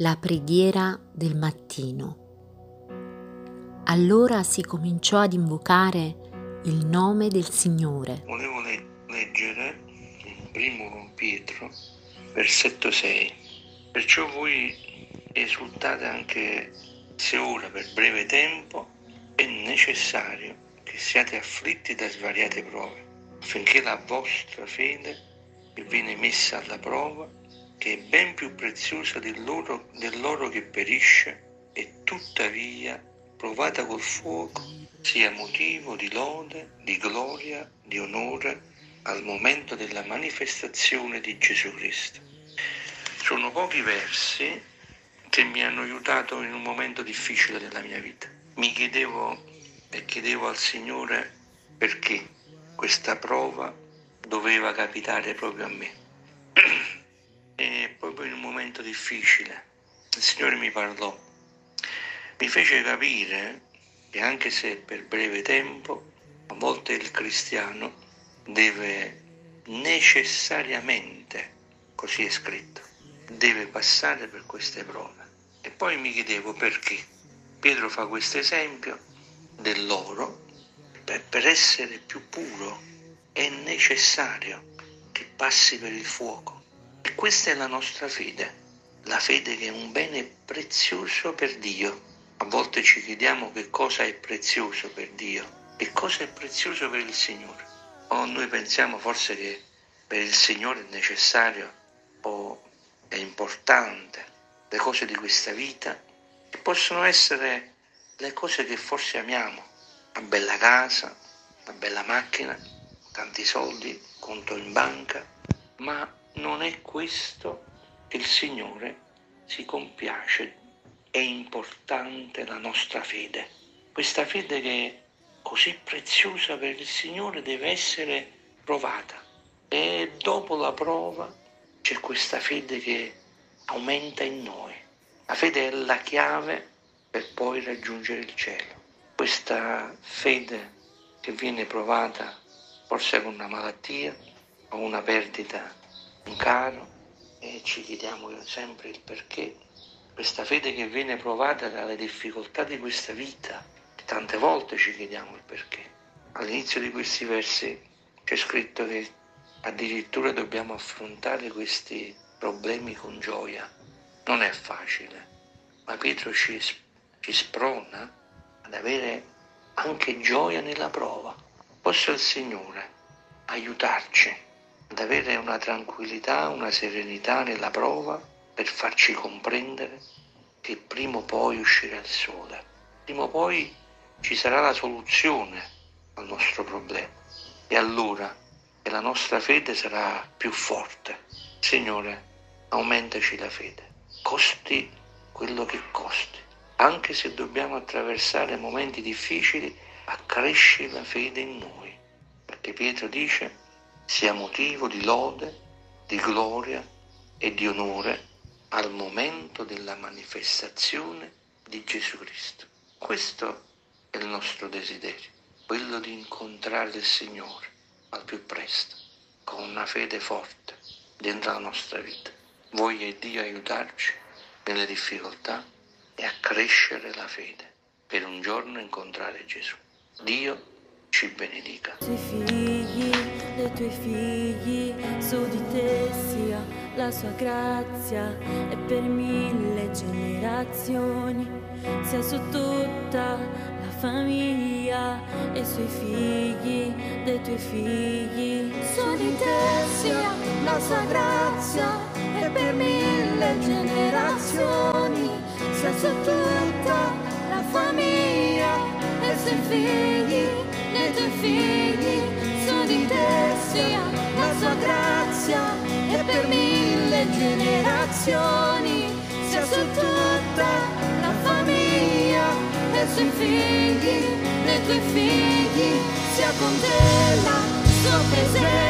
la preghiera del mattino. Allora si cominciò ad invocare il nome del Signore. Volevo le- leggere in primo Pietro, versetto 6. Perciò voi esultate anche se ora per breve tempo è necessario che siate afflitti da svariate prove, affinché la vostra fede, che viene messa alla prova, che è ben più preziosa dell'oro, dell'oro che perisce e tuttavia provata col fuoco, sia motivo di lode, di gloria, di onore al momento della manifestazione di Gesù Cristo. Sono pochi versi che mi hanno aiutato in un momento difficile della mia vita. Mi chiedevo e chiedevo al Signore perché questa prova doveva capitare proprio a me. Proprio in un momento difficile il Signore mi parlò, mi fece capire che anche se per breve tempo, a volte il cristiano deve necessariamente, così è scritto, deve passare per queste prove. E poi mi chiedevo perché. Pietro fa questo esempio dell'oro, per essere più puro è necessario che passi per il fuoco. E questa è la nostra fede, la fede che è un bene prezioso per Dio. A volte ci chiediamo che cosa è prezioso per Dio e cosa è prezioso per il Signore. O noi pensiamo forse che per il Signore è necessario o è importante le cose di questa vita, che possono essere le cose che forse amiamo, una bella casa, una bella macchina, tanti soldi, conto in banca, ma non è questo che il Signore si compiace. È importante la nostra fede. Questa fede che è così preziosa per il Signore deve essere provata. E dopo la prova c'è questa fede che aumenta in noi. La fede è la chiave per poi raggiungere il cielo. Questa fede che viene provata forse con una malattia o una perdita, caro, e ci chiediamo sempre il perché. Questa fede che viene provata dalle difficoltà di questa vita, tante volte ci chiediamo il perché. All'inizio di questi versi c'è scritto che addirittura dobbiamo affrontare questi problemi con gioia. Non è facile, ma Pietro ci, ci sprona ad avere anche gioia nella prova. Possa il Signore aiutarci ad avere una tranquillità, una serenità nella prova per farci comprendere che prima o poi uscirà il sole, prima o poi ci sarà la soluzione al nostro problema. E allora che la nostra fede sarà più forte. Signore, aumentaci la fede, costi quello che costi, anche se dobbiamo attraversare momenti difficili, accresci la fede in noi, perché Pietro dice sia motivo di lode, di gloria e di onore al momento della manifestazione di Gesù Cristo. Questo è il nostro desiderio, quello di incontrare il Signore al più presto, con una fede forte dentro la nostra vita. Voglia Dio aiutarci nelle difficoltà e accrescere la fede per un giorno incontrare Gesù. Dio ci benedica. Tuoi figli, su di te sia la sua grazia e per mille generazioni sia su tutta la famiglia e sui figli dei tuoi figli. Su di te sia la sua grazia e per mille generazioni sia su tutta la famiglia e sui figli dei tuoi figli. Sia la sua grazia e per mille generazioni. Sia su tutta la famiglia e sui figli dei tuoi figli sia con te la sua presenza